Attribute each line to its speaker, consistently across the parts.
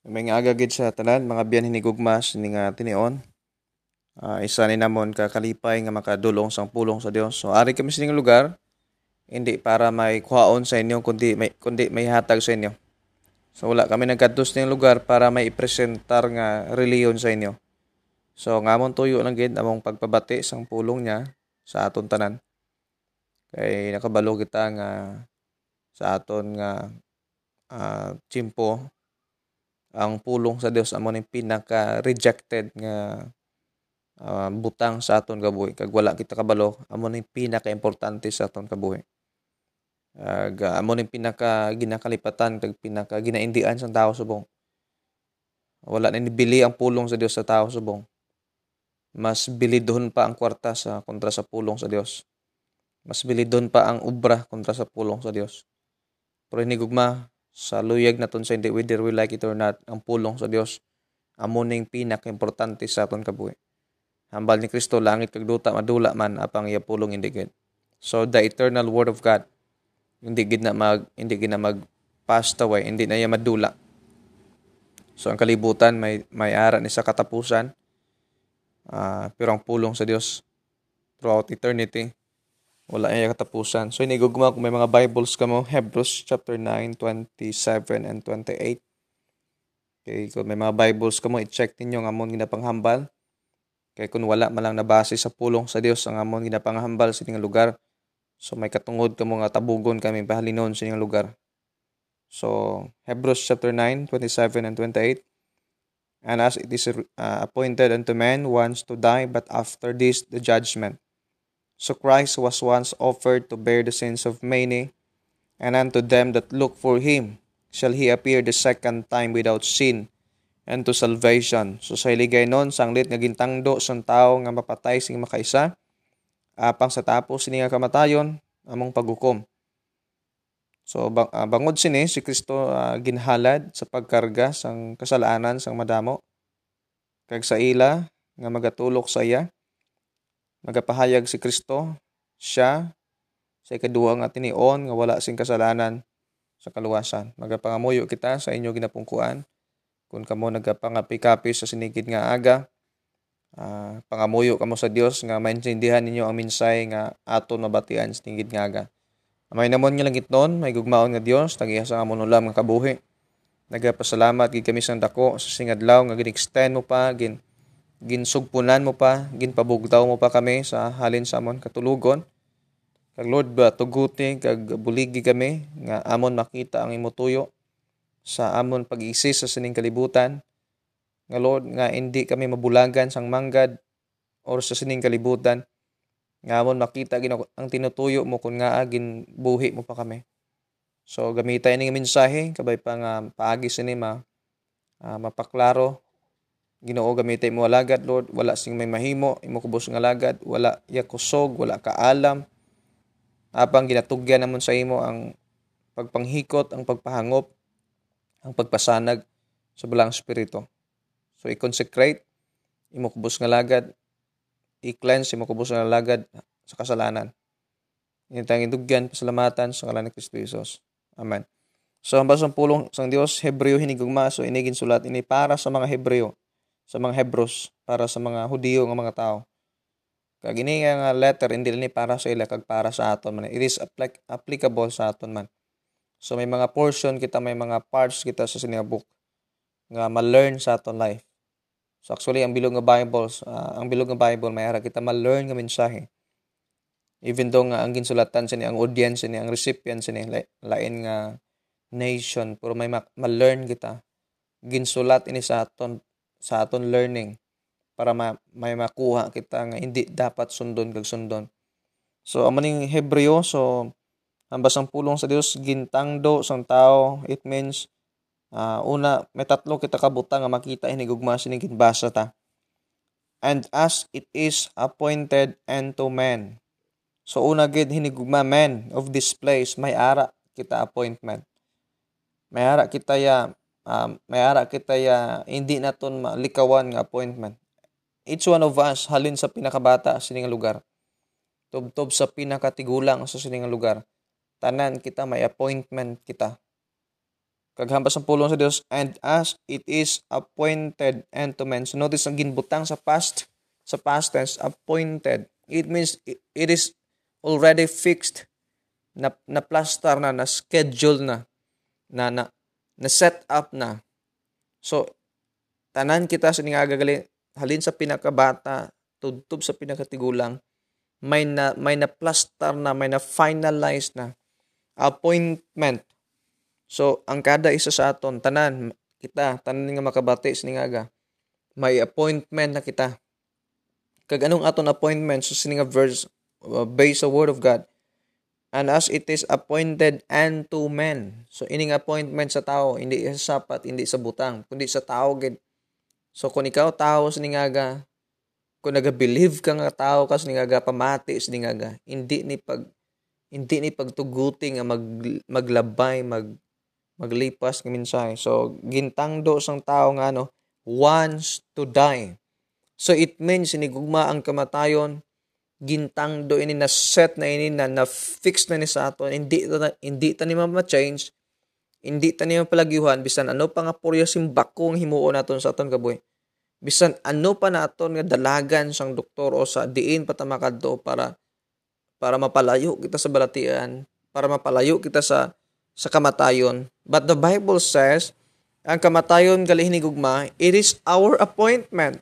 Speaker 1: May nga agagid sa tanan, mga biyan hinigugmas ni nga tinion. Uh, isa ni namon kakalipay nga makadulong sang pulong sa Dios. So ari kami sa lugar hindi para may kuhaon sa inyo kundi may kundi may hatag sa inyo. So wala kami nagkadtos ning lugar para may ipresentar nga reliyon sa inyo. So ngamon tuyo lang gid among pagpabati sang pulong niya sa aton tanan. Kay nakabalo kita nga sa aton nga uh, chimpo ang pulong sa Dios amo ning pinaka rejected nga uh, butang sa aton kabuhi. Kag wala kita kabalo amo ning pinaka importante sa aton kabuhi. Ag uh, amo ning pinaka ginakalipatan kag pinaka ginaindian sa tao subong. Wala na nibili ang pulong sa Dios sa tao subong. Mas bilidon pa ang kwarta sa kontra sa pulong sa Dios mas bilidon pa ang ubra kontra sa pulong sa Dios pero hinigugma sa luyag naton sa hindi whether we like it or not ang pulong sa Dios amo ning pinaka-importante sa aton kabuhi. Hambal ni Kristo langit kag duta madula man apang iya pulong hindi gid. So the eternal word of God hindi gid na mag hindi gid na mag passed away hindi na iya madula. So ang kalibutan may may ara ni sa katapusan uh, pero ang pulong sa Dios throughout eternity wala niya katapusan. So, inigugma kung may mga Bibles ka mo, Hebrews chapter 9, 27 and 28. Okay, kung may mga Bibles ka mo, i-check ninyo ang amon ginapanghambal. Kaya kung wala malang nabase sa pulong sa Dios ang amon ginapanghambal sa inyong lugar, so may katungod ka mo nga tabugon kami pahalinon sa inyong lugar. So, Hebrews chapter 9, 27 and 28. And as it is uh, appointed unto man once to die, but after this the judgment. So Christ was once offered to bear the sins of many, and unto them that look for him shall he appear the second time without sin and to salvation. So sa iligay nun, sanglit nga gintangdo sang tao nga mapatay sing makaisa, apang sa tapos sini nga kamatayon, among paghukom. So uh, bangod sini si Kristo uh, ginhalad sa pagkarga sang kasalanan sang madamo kag sa ila nga magatulok sa iya Nagapahayag si Kristo, siya, sa ikaduha nga tinion nga wala sing kasalanan sa kaluwasan. Magapangamuyo kita sa inyo ginapungkuan. Kung kamo nagapangapi-kapi sa sinigid nga aga, uh, pangamuyo kamo sa Dios nga maintindihan ninyo ang minsay nga aton mabatian sinigid nga aga. May namon nga langit nun, may gugmaon nga Dios, tagiya sa amon ulam nga kabuhi. Nagapasalamat gid kami sa dako sa singadlaw nga gin-extend mo pa, gin ginsugpunan mo pa, ginpabugtaw mo pa kami sa halin sa amon katulugon. Kag Lord ba tuguti kag buligi kami nga amon makita ang imo tuyo sa amon pag-isis sa sining kalibutan. Nga Lord nga hindi kami mabulagan sang manggad or sa sining kalibutan. Nga amon makita gin ang tinutuyo mo kun nga agin buhi mo pa kami. So gamitan ini nga mensahe kabay pa nga paagi sini ma uh, mapaklaro Ginoo gamitay mo alagad Lord. Wala sing may mahimo. Imo kubos nga alagad. Wala ya kusog wala kaalam apang ginatugyan namon sa imo ang pagpanghikot ang pagpahangop ang pagpasanag sa bulang espiritu. So i-consecrate. Imo kubos nga alagad. I-cleanse imo kubos nga alagad sa kasalanan. Initang indugyan, pasalamatan sa ngalan ni Kristo Jesus. Amen. So, ang basang pulong sang Dios, Hebreo hinigugma, so inigin sulat, ini para sa mga Hebreo sa mga Hebros para sa mga Hudiyo nga mga tao. Kag ini nga letter hindi ni para sa ila kag para sa aton man. It is applic- applicable sa aton man. So may mga portion kita may mga parts kita sa sining book nga ma-learn sa aton life. So actually ang bilog nga Bible, uh, ang bilog nga Bible may ara kita ma-learn nga mensahe. Even though nga ang ginsulatan sa ni ang audience ni ang recipient sa ni lain nga nation pero may ma-learn kita ginsulat ini sa aton sa aton learning para ma may makuha kita nga hindi dapat sundon kag sundon. So amo ning Hebreo so ang basang pulong sa Dios gintangdo sang tao it means uh, una may tatlo kita kabuta nga makita ini gugma sining ginbasa ta. And as it is appointed unto men. So una gid hinigugma men of this place may ara kita appointment. May ara kita ya um, may ara kita ya hindi naton malikawan nga appointment. Each one of us halin sa pinakabata sa sining lugar. Tubtob sa pinakatigulang sa sining lugar. Tanan kita may appointment kita. Kaghambas ang pulong sa Dios and as it is appointed unto men. So notice ang ginbutang sa past sa past tense appointed. It means it is already fixed na na plaster na na schedule na na na, na set up na. So tanan kita sa gagali halin sa pinakabata tudtob sa pinakatigulang may na may na plaster na may na finalize na appointment. So ang kada isa sa aton tanan kita tanan nga makabati siningaga may appointment na kita. Kag anong aton appointment? So sininga verse uh, based sa word of God and as it is appointed unto men. So ining appointment sa tao hindi sa sapat hindi sa butang kundi sa tao gid. So kung ikaw tao siningaga kung naga-believe ka nga tao kas ni nga pamati ni nga hindi ni pag hindi ni pagtuguti nga mag maglabay mag maglipas ng mensahe. So gintangdo sang tao nga no wants to die. So it means sinigugma ang kamatayon gintangdo ini na set na ini na na fix na ni sa aton hindi ta hindi ta ni ma-change hindi ta ni mapalagyuhan bisan ano pa nga purya simbakong himuon naton sa aton kaboy bisan ano pa naton nga dalagan sang doktor o sa diin patamakadto para para mapalayo kita sa balatian, para mapalayo kita sa sa kamatayon. But the Bible says, ang kamatayon gali hinigugma, it is our appointment.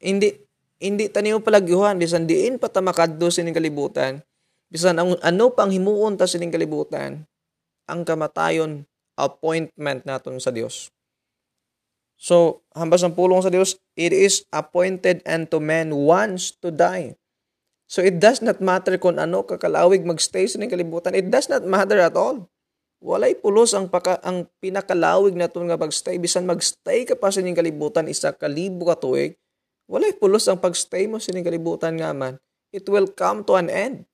Speaker 1: Hindi hindi taniyo palagyuhan bisan diin patamakadto sining kalibutan. Bisan ang ano pang himuon ta sining kalibutan, ang kamatayon appointment naton sa Dios. So, hambas ang pulong sa Diyos, it is appointed unto men once to die. So, it does not matter kung ano kakalawig magstay sa kalibutan. It does not matter at all. Walay pulos ang, paka, ang pinakalawig na ito nga pagstay. Bisan magstay ka pa sa kalibutan, isa kalibo ka tuig, walay pulos ang pagstay mo sa kalibutan nga man. It will come to an end.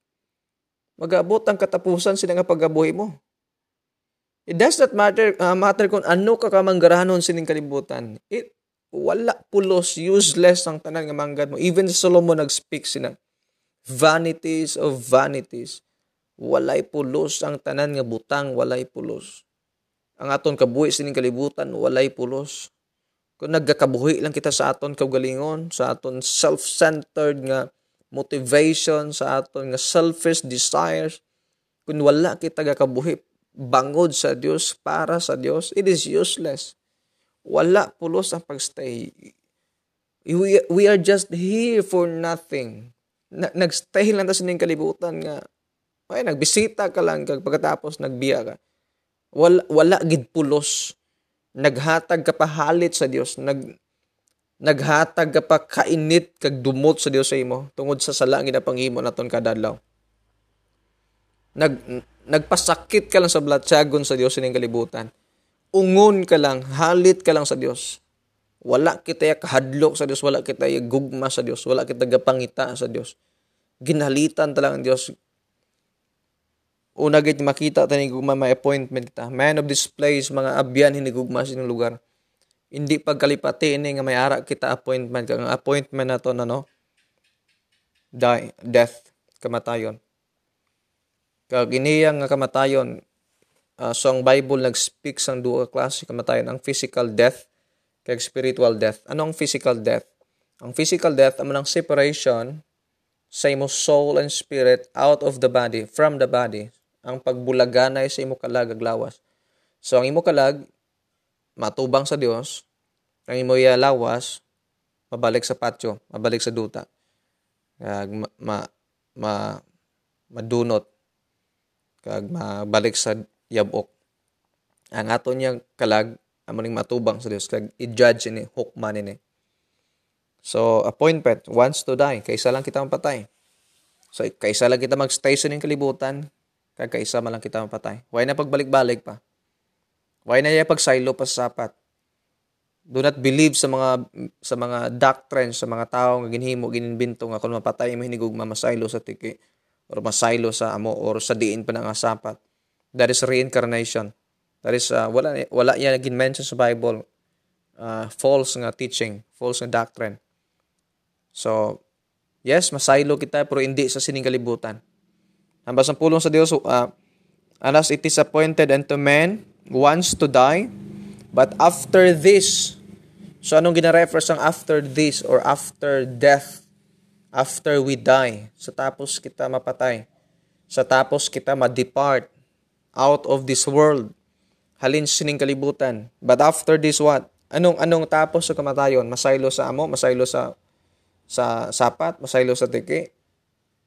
Speaker 1: Magabot ang katapusan sa nga pagabuhi mo. It does not matter uh, matter kung ano ka kamanggarahanon sining kalibutan. It wala pulos useless ang tanan nga manggad mo. Even Solomon nag-speak sina vanities of vanities. Walay pulos ang tanan nga butang, walay pulos. Ang aton kabuhi sining kalibutan, walay pulos. Kung nagkakabuhi lang kita sa aton kaugalingon, sa aton self-centered nga motivation, sa aton nga selfish desires, kung wala kita gakabuhi bangod sa Dios para sa Dios, it is useless. Wala pulos ang pagstay. We, we are just here for nothing. Na, nagstay lang ta sa ning kalibutan nga ay nagbisita ka lang kag pagkatapos nagbiya ka. Wala wala gid pulos. Naghatag ka pa sa Dios, nag naghatag ka pa kainit kag dumot sa Dios sa imo tungod sa sala nga panghimo naton kadadlaw. Nag nagpasakit ka lang sa blatsagon sa Dios sining kalibutan. Ungon ka lang, halit ka lang sa Dios. Wala kita kahadlok sa Dios, wala kita gugma sa Dios, wala kita gapangita sa Dios. Ginhalitan talaga ang Dios. Una gid makita tani gugma may appointment kita. Man of this place, mga abyan hinigugma sa lugar. Hindi pagkalipati ini nga may ara kita appointment. Ang appointment na to na no? Die, death, kamatayon. Kag iniyang nga kamatayon, uh, so ang Bible nag-speak sang duha klase kamatayon, ang physical death kag spiritual death. Ano ang physical death? Ang physical death amo nang separation sa imo soul and spirit out of the body, from the body. Ang pagbulaganay sa imo kalag lawas. So ang imo kalag matubang sa Dios, ang imo lawas mabalik sa patio, mabalik sa duta. Kag ma, ma, ma madunot kag mabalik sa yabok. Ang ato niya kalag amo ning matubang sa Dios kag i-judge ni hukman ni. So appointment wants to die kaysa lang kita mapatay. So kaysa lang kita mag-stay sa ning kalibutan kag kaysa man lang kita mapatay. Why na pagbalik-balik pa? Why na ya pagsaylo pa sa sapat? Do not believe sa mga sa mga doctrines sa mga tao nga ginhimo gininbento nga kung mapatay mo hinigugma masaylo sa tiki or masaylo sa amo or sa diin pa ng asapat. That is reincarnation. That is, uh, wala, wala yan naging mention sa Bible. Uh, false nga teaching, false nga doctrine. So, yes, masaylo kita pero hindi sa sining kalibutan. Ang pulong sa Dios, uh, Alas it is appointed unto men wants to die, but after this, so anong gina-refer ang after this or after death? After we die, sa tapos kita mapatay, sa tapos kita ma-depart out of this world, halin sining kalibutan. But after this what? Anong anong tapos sa kamatayon? Masaylo sa amo, masaylo sa sa sapat, masaylo sa tiki,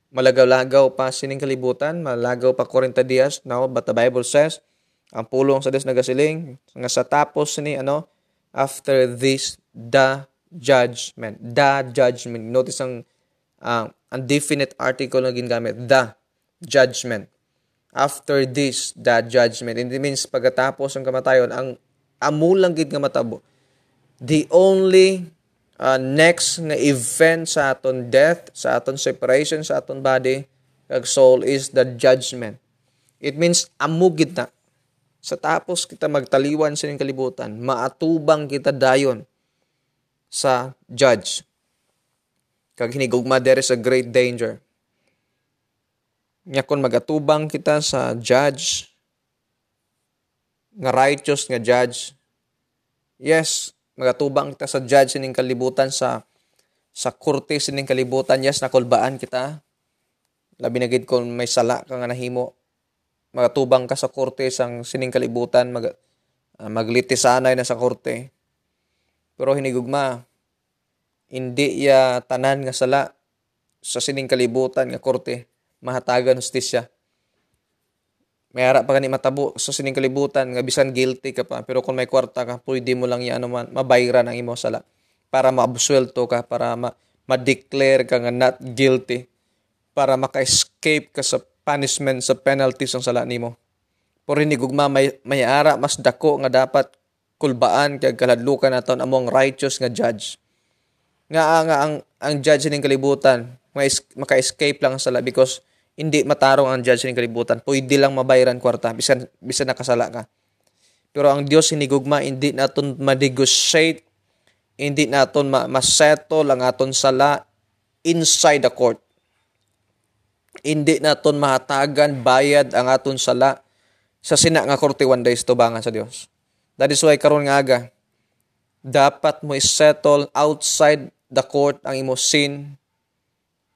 Speaker 1: malagaw-lagaw pa sining kalibutan, malagaw pa 40 dias, now, but the Bible says, ang pulong sa Dios nagasiling nga sa tapos ni ano after this the judgment the judgment. Notice ang uh, ang definite article na gingamit the judgment. After this the judgment. It means pagkatapos ang kamatayon ang amulang gid nga matabo the only uh, next nga event sa aton death sa aton separation sa aton body kag soul is the judgment it means amugid na sa tapos kita magtaliwan sa inyong kalibutan, maatubang kita dayon sa judge. Kag hinigugma, there is a great danger. Nya kung magatubang kita sa judge, nga righteous nga judge, yes, magatubang kita sa judge sining kalibutan sa sa korte sining kalibutan, yes, nakulbaan kita. Labi na gid kung may sala ka nga nahimo, magatubang ka sa korte sang sining kalibutan mag uh, maglitisanay na sa korte. Pero hinigugma hindi ya tanan nga sala sa sining kalibutan nga korte. Mahatagan hustisya may ara pa gani matabo sa sining kalibutan nga bisan guilty ka pa pero kung may kwarta ka pwede mo lang ya ano man mabayran ang imo sala para maabsuelto ka para ma, ma-declare ka nga not guilty para maka-escape ka sa punishment sa penalties ang sala nimo. Pero ni gugma may, may ara mas dako nga dapat kulbaan kay kaladlukan naton among righteous nga judge. Nga nga ang ang judge ning kalibutan maka-escape lang sala because hindi matarong ang judge ning kalibutan. Pwede lang mabayaran kwarta bisan bisan nakasala ka. Pero ang Dios hinigugma hindi naton ma-negotiate hindi naton ma-settle ang aton sala inside the court hindi naton mahatagan bayad ang aton sala sa sina nga korte one days tubangan sa Dios. That is why karon nga aga dapat mo settle outside the court ang imo sin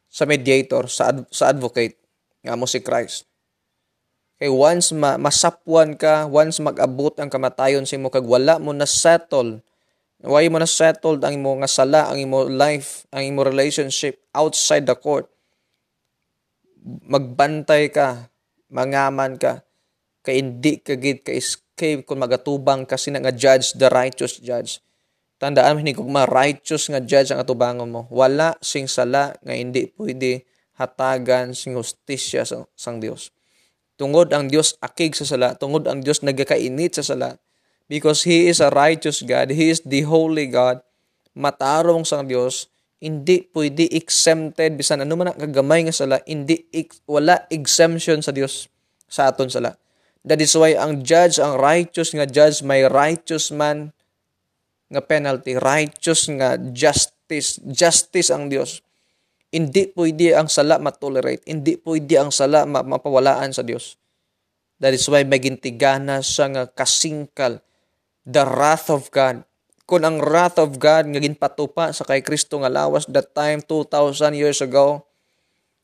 Speaker 1: sa mediator, sa, ad- sa advocate nga mo si Christ. Kay once ma- masapwan ka, once mag-abot ang kamatayon sa imo kag wala mo na settle, why mo na settled ang imo nga sala, ang imo life, ang imo relationship outside the court, magbantay ka, mangaman ka, kay hindi ka gid ka escape kung magatubang kasi nga judge, the righteous judge. Tandaan hindi kung ma-righteous nga judge ang atubangon mo. Wala sing sala nga hindi pwede hatagan sing hustisya sa sang Dios. Tungod ang Dios akig sa sala, tungod ang Dios nagakainit sa sala, because He is a righteous God, He is the holy God, matarong sang Dios, hindi pwede exempted bisan ano man ang kagamay nga sala hindi wala exemption sa Dios sa aton sala. That is why ang judge ang righteous nga judge may righteous man nga penalty righteous nga justice justice ang Dios hindi pwede ang sala matolerate. Hindi pwede ang sala mapawalaan sa Dios that is why magintigana sa nga kasingkal. The wrath of God. Kung ang wrath of God nga ginpatupa sa kay Kristo nga lawas that time 2000 years ago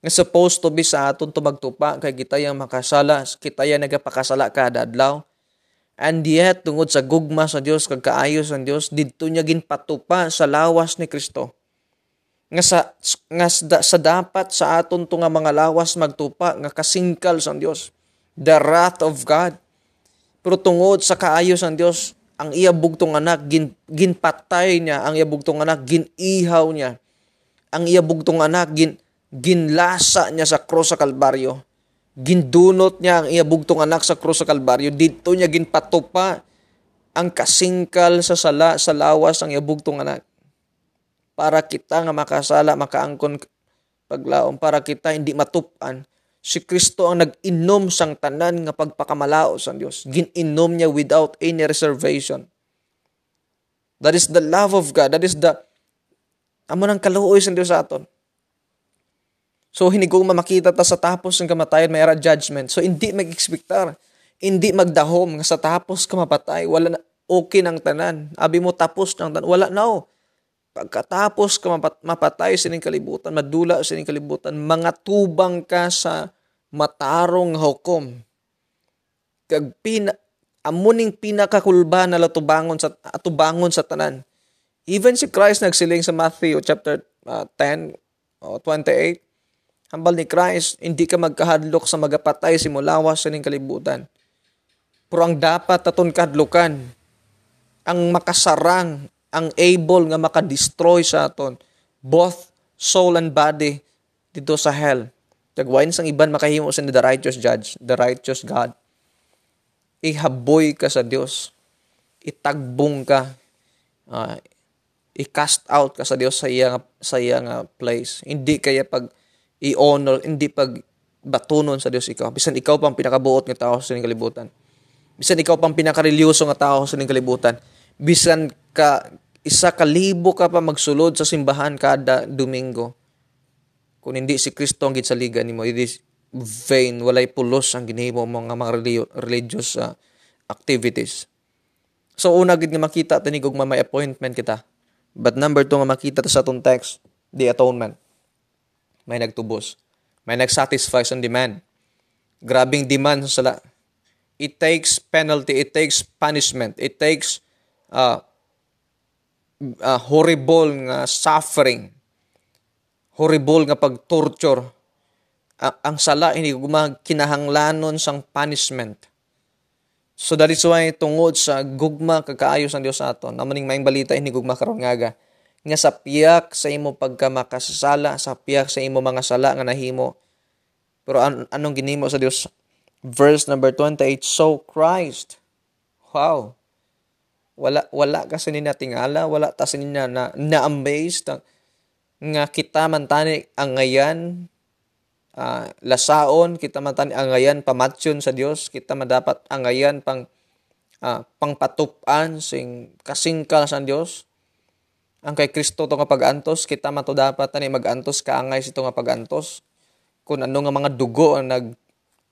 Speaker 1: nga supposed to be sa aton to magtupa kay kita yang makasala. Kita yang nagapakasala kada adlaw. And yet tungod sa gugma sa Dios kag kaayo sa Dios didto niya ginpatupa sa lawas ni Kristo nga sa nga sa, dapat sa aton to nga mga lawas magtupa nga kasingkal sa Dios the wrath of God. Pero tungod sa kaayo sa Dios ang iya bugtong anak gin, ginpatay niya. Ang iya bugtong anak ginihaw niya. Ang iya bugtong anak gin ginlasa niya sa cross sa kalbaryo. Gindunot niya ang iya bugtong anak sa cross sa kalbaryo. Dito niya ginpatupa ang kasingkal sa sala sa lawas ang iya bugtong anak para kita nga makasala makaangkon paglaom para kita hindi matupan Si Kristo ang nag-inom sang tanan nga pagpakamalao sa Dios. Gininom niya without any reservation. That is the love of God. That is the amo nang kaluoy sa Dios sa aton. So hinigong mamakita ta sa tapos ng kamatayon may judgment. So hindi mag-expectar. Hindi magdahom nga sa tapos ka mapatay, wala na, okay ng tanan. Abi mo tapos ng tanan, wala na oh. Pagkatapos ka mapatay sa ining kalibutan, madula sa ining kalibutan, mga tubang ka sa matarong hukom. Kag pina, amuning pinakakulba na latubangon sa atubangon sa tanan. Even si Christ nagsiling sa Matthew chapter uh, 10 o 28, hambal ni Christ, hindi ka magkahadlok sa magapatay simulawas sa ining kalibutan. Pero ang dapat aton kadlukan, ang makasarang ang able nga maka-destroy sa aton both soul and body dito sa hell. Tagwain sang iban makahimo sa the righteous judge, the righteous God. Ihaboy ka sa Dios. Itagbong ka. Uh, i-cast out ka sa Dios sa iyang sa iyang uh, place. Hindi kaya pag i-honor, hindi pag batunon sa Dios ikaw. Bisan ikaw pang pinakabuot nga tao sa kalibutan. Bisan ikaw pang pinakarelyoso nga tao sa kalibutan bisan ka isa ka libo ka pa magsulod sa simbahan kada Domingo. Kung hindi si Kristo ang gitsaligan nimo, it is vain, walay pulos ang ginhimo mo nga mga religious uh, activities. So una gid nga makita tani gugma may appointment kita. But number two nga makita ta sa atong text, the atonement. May nagtubos. May nagsatisfy sa demand. Grabing demand sa sala. It takes penalty, it takes punishment, it takes uh, uh, horrible nga suffering, horrible nga pag-torture, uh, ang sala hindi ko kinahanglanon sang punishment. So that is why tungod sa gugma kakaayos ang Dios aton, namaning maing balita ini gugma karon nga nga sa piyak sa imo pagka makasasala, sa piyak sa imo mga sala nga nahimo. Pero an- anong ginimo sa Dios? Verse number 28, so Christ. Wow wala wala kasi ni natingala wala ta nina na na-amazed nga kita man tani ang ngayan uh, lasaon kita man tani ang ngayan pamatsyon sa Dios kita madapat ang ngayan pang uh, pangpatupan sing kasingkal sa Dios ang kay Kristo to nga pagantos kita man to dapat tani magantos kaangay sito nga pagantos. Kung ano nga mga dugo ang nag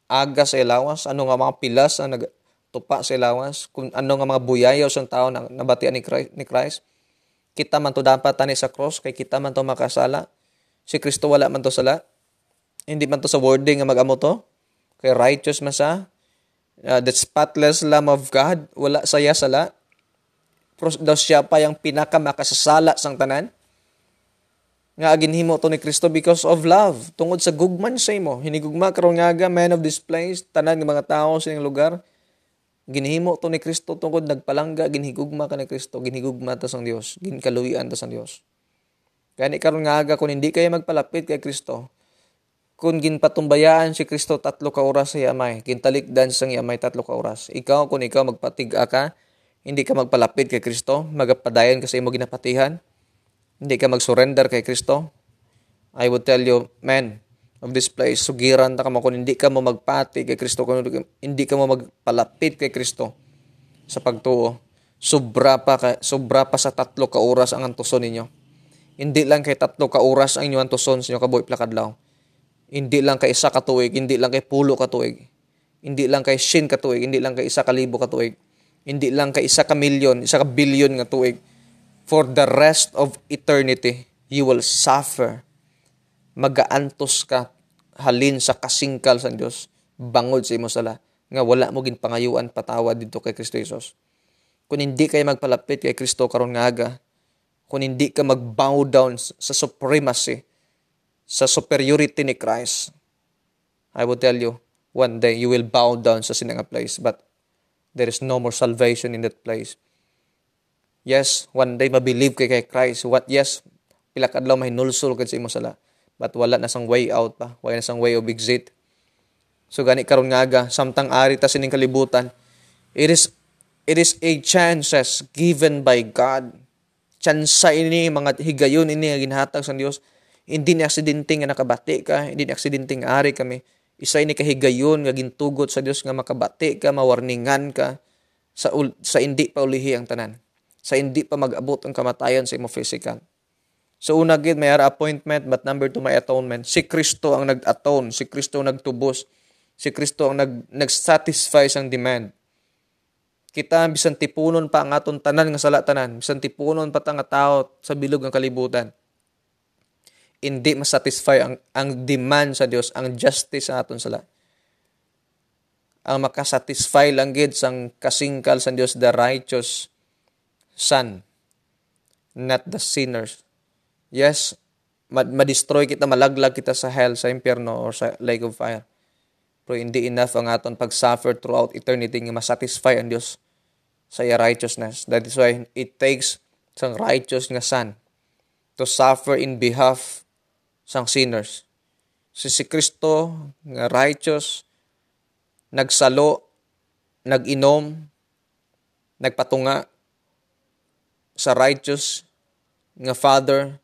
Speaker 1: aga sa ilawas ano nga mga pilas ang nag tupa sa ilawas, kung ano nga mga buyayaw sa tao na nabatian ni Christ, ni Christ. Kita man to dapat tani sa cross, kay kita man to makasala. Si Kristo wala man to sala. Hindi man to sa wording nga mag-amo to. Kay righteous man sa. Uh, the spotless Lamb of God, wala saya sala. Pero daw siya pa yung pinaka makasasala sang tanan nga aginhimo to ni Kristo because of love tungod sa gugman sa imo hinigugma karon nga man of this place tanan ng mga tao sa lugar Ginhimo to ni Kristo tungkod nagpalangga, ginhigugma ka ni Kristo, ginhigugma ta sang Dios, ginkaluyan ta sang Dios. Gani karon nga aga kung hindi kayo magpalapit kay Kristo, kung ginpatumbayaan si Kristo tatlo ka oras sa yamay, kintalikdan sang yamay tatlo ka oras. Ikaw kung ikaw magpatiga ka, hindi ka magpalapit kay Kristo, magapadayon ka sa imo ginapatihan, hindi ka mag-surrender kay Kristo, I would tell you, man, of this place. Sugiran ta ka mo kung hindi ka mo magpati kay Kristo, kung hindi ka mo magpalapit kay Kristo sa pagtuo. Sobra pa, ka, sobra pa sa tatlo ka oras ang antuson ninyo. Hindi lang kay tatlo ka oras ang inyong antuson sa inyo kabuhi plakadlaw. Hindi lang kay isa ka tuig, hindi lang kay pulo ka tuig. Hindi lang kay shin ka tuig, hindi lang kay isa ka libo ka tuig. Hindi lang kay isa ka milyon, isa ka bilyon nga tuig. For the rest of eternity, you will suffer magaantos ka halin sa kasingkal sa Dios bangod sa imo sala nga wala mo gin pangayuan patawad dito kay Kristo Jesus. Kung hindi kay magpalapit kay Kristo karon nga aga, kung hindi ka mag-bow down sa supremacy, sa superiority ni Christ, I will tell you, one day you will bow down sa sinanga place, but there is no more salvation in that place. Yes, one day mabelieve kay kay Christ. What yes, pila kadlaw mahinulsol kad sa imo sala. But wala na sang way out pa. Wala na sang way of exit. So gani karon nga aga, samtang ari ta sining kalibutan, it is it is a chances given by God. Tsansa ini mga higayon ini nga ginhatag sa Dios. Hindi ni aksidente nga nakabati ka, hindi ni aksidente nga ari kami. Isa ini kahigayon nga gintugot sa Dios nga makabati ka, mawarningan ka sa sa hindi pa ulihi ang tanan. Sa hindi pa mag-abot ang kamatayon sa imo physical. So una gid may ara appointment but number two may atonement. Si Kristo ang nag-atone, si Kristo nagtubos. Si Kristo ang nag nag-satisfy sang demand. Kita bisan tipunon pa ang aton tanan nga sala tanan, bisan tipunon pa ta nga tawo sa bilog ng kalibutan. Hindi masatisfy ang ang demand sa Dios, ang justice sa aton sala. Ang makasatisfy lang gid sang kasingkal sa Dios the righteous son, not the sinners. Yes, ma-destroy kita, malaglag kita sa hell, sa impyerno, or sa lake of fire. Pero hindi enough ang aton pag-suffer throughout eternity nga masatisfy ang Dios sa iya righteousness. That is why it takes sang righteous nga son to suffer in behalf sang sinners. Si si Kristo nga righteous nagsalo, nag-inom, nagpatunga sa righteous nga Father,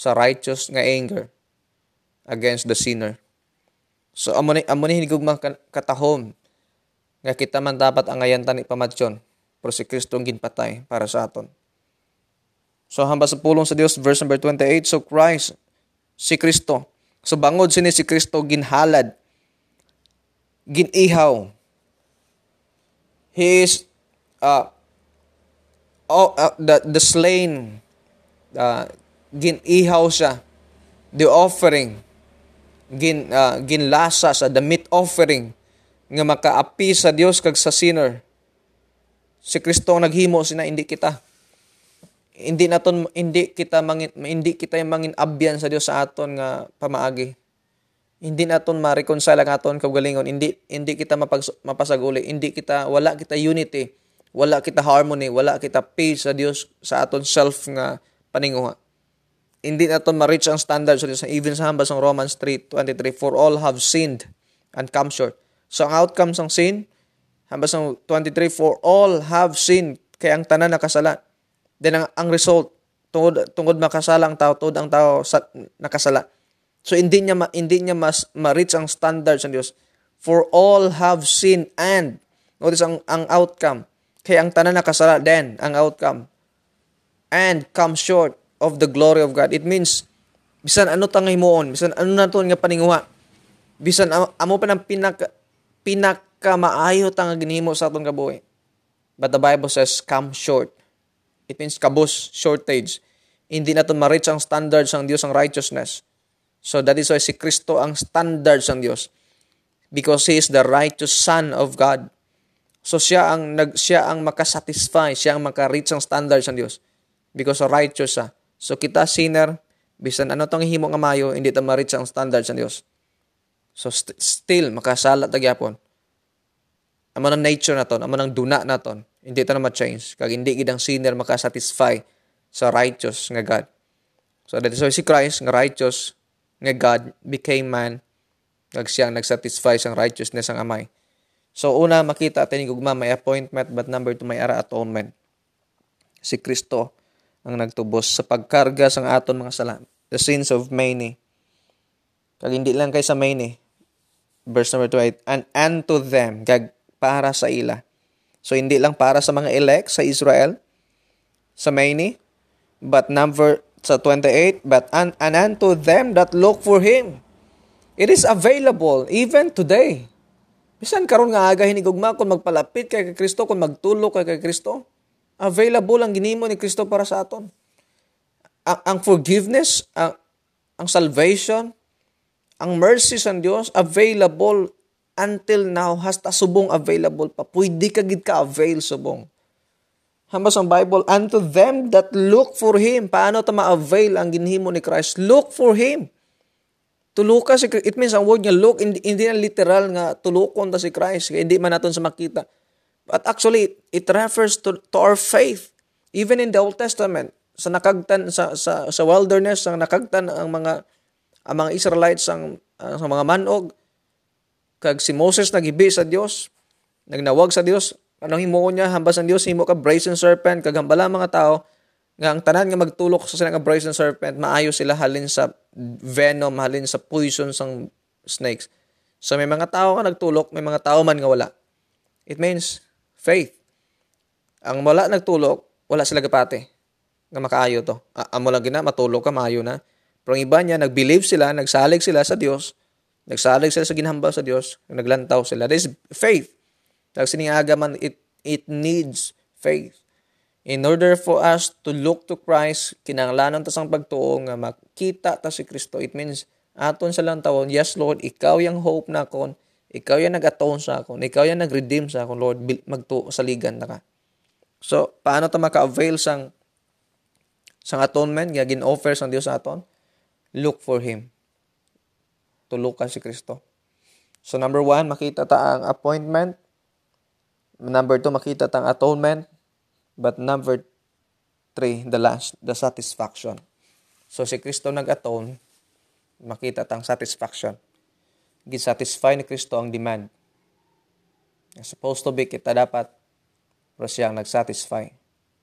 Speaker 1: sa righteous nga anger against the sinner. So amo ni amo ni hinigugma katahom nga kita man dapat ang ayantan ni pamatsyon pero si Kristo ang ginpatay para sa aton. So hamba sa pulong sa Dios verse number 28 so Christ si Kristo so bangod sini si Kristo ginhalad ginihaw he is uh, oh, uh, the, the slain, uh, ginihaw siya, the offering, gin, uh, ginlasa sa the meat offering, nga makaapi sa Dios kag sa sinner. Si Kristo ang naghimo sina hindi kita. Hindi naton hindi kita mangin hindi kita mangin abyan sa Dios sa aton nga pamaagi. Hindi naton ma-reconcile ang aton kaugalingon. Hindi hindi kita mapag, mapasaguli. Hindi kita wala kita unity wala kita harmony, wala kita peace sa Dios sa aton self nga paninguha. Hindi naton ma-reach ang standard sa Dios even sa hambas ng Romans 3:23 for all have sinned and come short. So ang outcome ng sin hambas ng 23 for all have sinned kay ang tanan nakasala. Then ang, ang result tungod tungod makasala ang tao, tungod ang tao sa, nakasala. So hindi niya ma, hindi niya mas ma-reach ang standard sa Dios. For all have sinned and notice ang ang outcome kaya ang tanan nakasala din ang outcome. And come short of the glory of God. It means, bisan ano tang himuon, bisan ano na nga paninguha, bisan amo pa ng pinaka, pinaka maayo tang ginhimo sa atong kabuhi. But the Bible says, come short. It means kabus, shortage. Hindi na ma-reach ang standards ng Diyos ang righteousness. So that is why si Kristo ang standards ng Diyos. Because He is the righteous Son of God. So siya ang nag siya ang makasatisfy, siya ang maka-reach ang standards ng Dios because righteous siya. So kita sinner, bisan ano tong himo nga mayo, hindi ta ma-reach ang standards ng Dios. So st- still makasala ta gyapon. Amo ng nature naton, amo ng duna naton, hindi ta na ma-change kag hindi gid ang sinner makasatisfy sa righteous nga God. So that is why si Christ nga righteous nga God became man kag siya ang nagsatisfy sa righteousness ang amay. So una makita atin gugma may appointment but number two may ara atonement. Si Kristo ang nagtubos sa pagkarga sang aton mga sala. The sins of many. Kag hindi lang kay sa many. Verse number 2, and unto them, gag para sa ila. So hindi lang para sa mga elect sa Israel, sa many, but number sa 28, but and, and unto them that look for Him. It is available even today. Bisan karon nga aga hinigugma kung magpalapit kay Kristo, kung magtulog kay kay available ang ginimo ni Kristo para sa aton. Ang, ang forgiveness, ang, ang salvation, ang mercy sa Dios available until now hasta subong available pa. Pwede ka gid ka avail subong. Hambas ang Bible, unto them that look for Him. Paano ta ma-avail ang ginhimo ni Christ? Look for Him. Tuluka si It means ang word nga look, hindi, hindi na literal nga tulukon ta si Christ. Hindi man naton sa makita. But actually, it refers to, to our faith. Even in the Old Testament, sa nakagtan sa sa, sa wilderness ang nakagtan ang mga ang mga Israelites ang, ang sa mga manog kag si Moses nagibi sa Dios nagnawag sa Dios anong himo niya hambas ang Dios himo ka brazen serpent kag hambala mga tao nga ang tanan nga magtulok sa sila nga brazen serpent maayo sila halin sa venom halin sa poison sang snakes. So may mga tao ka nagtulok, may mga tao man nga wala. It means faith. Ang wala nagtulok, wala sila gapate nga makaayo to. Amo lang gina matulog ka maayo na. Pero ang iba niya nagbelieve sila, nagsalig sila sa Dios Nagsalig sila sa ginhambal sa Dios, naglantaw sila. That is faith. Tag siningaga man it it needs faith. In order for us to look to Christ, kinanglanan ta sang pagtuo nga makita ta si Kristo. It means aton sa lang tawon, yes Lord, ikaw yung hope na kon, ikaw yung nag-atone sa akon, ikaw yung nag-redeem sa akon, Lord, magtuo sa ligan na ka. So, paano ta maka-avail sang sang atonement nga gin-offer sang Dios sa aton? Look for Him. Tulukan si Kristo. So number one, makita ta ang appointment. Number two, makita ta ang atonement. But number three, the last, the satisfaction. So si Kristo nag-atone, makita tang satisfaction. Gisatisfy ni Kristo ang demand. Supposed to be kita dapat, pero siya ang nag-satisfy.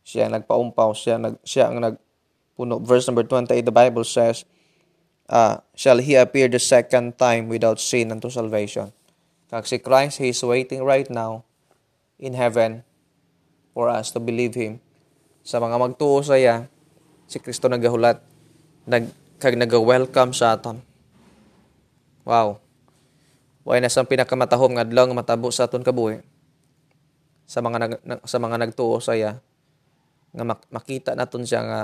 Speaker 1: Siya ang nagpaumpaw, siya, nag, siya ang nagpuno. Verse number 28, the Bible says, uh, shall he appear the second time without sin unto salvation. Kag si Christ, He is waiting right now in heaven for us to believe Him. Sa mga magtuo sa iya, si Kristo nagahulat, nag, kag nag-welcome sa aton. Wow. Way na sa pinakamatahom nga adlaw nga matabo sa aton kabuhi. Sa mga nag, sa mga nagtuo sa iya nga makita naton siya nga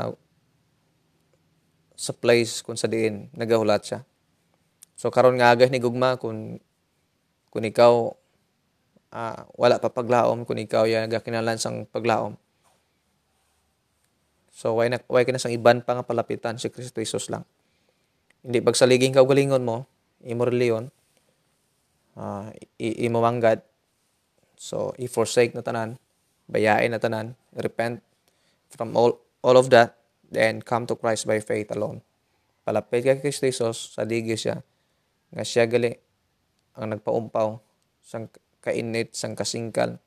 Speaker 1: sa place kung sa diin nagahulat siya. So karon nga agay ni gugma kung kung ikaw uh, wala pa paglaom kung ikaw ya nagakinalan sang paglaom. So why na why ka na sang iban pa nga palapitan si Kristo Jesus lang. Hindi pagsaliging kaugalingon mo, imo reliyon, uh, imo manggad. So i-forsake na tanan, bayain na tanan, repent from all all of that Then, come to Christ by faith alone. Palapit kay Kristo Jesus, sa digi siya, nga siya gali ang nagpaumpaw, sang kainit, sang kasingkal,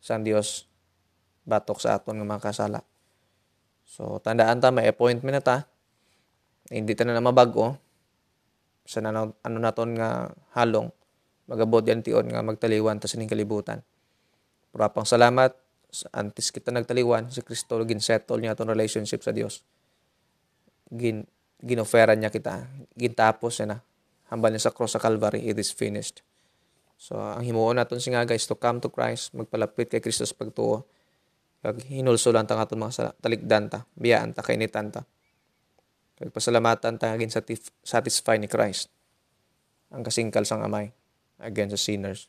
Speaker 1: sang Dios batok sa aton nga mga kasala. So, tandaan ta, may appointment na ta. Hindi ta na mabago. Sa na, ano naton nga halong, magabot yan tion nga magtaliwan ta sining kalibutan. Purapang salamat antes kita nagtaliwan, si Kristo ginsettle niya itong relationship sa Dios. Gin, ginoferan niya kita. Gintapos na. Hambal niya sa cross sa Calvary, it is finished. So, ang himuon natin si nga guys, to come to Christ, magpalapit kay Kristo sa pagtuo. Kag hinulso lang ta nga mga talikdan ta, biyaan ta, kainitan ta. Kag pasalamatan ta agin satisfy ni Christ. Ang kasingkal sang amay against the sinners.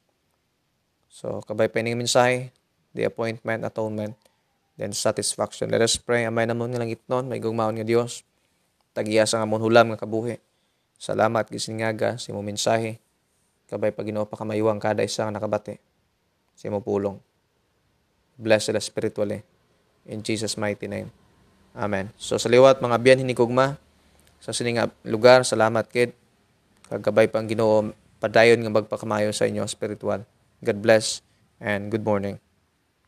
Speaker 1: So, kabay pa mensahe, the appointment, atonement, then satisfaction. Let us pray. Amay namon nga langit nun, may gugmaon nga Dios. Tagiya sa nga hulam nga kabuhi. Salamat gisingaga si mo mensahe. Kabay pa Ginoo pa kamaywang kada isa nga nakabati. Si mo pulong. Bless sila spiritually. In Jesus mighty name. Amen. So sa liwat mga biyan hinikugma sa sining lugar, salamat kid. Kagabay pang Ginoo padayon nga magpakamayo sa inyo spiritual. God bless and good morning.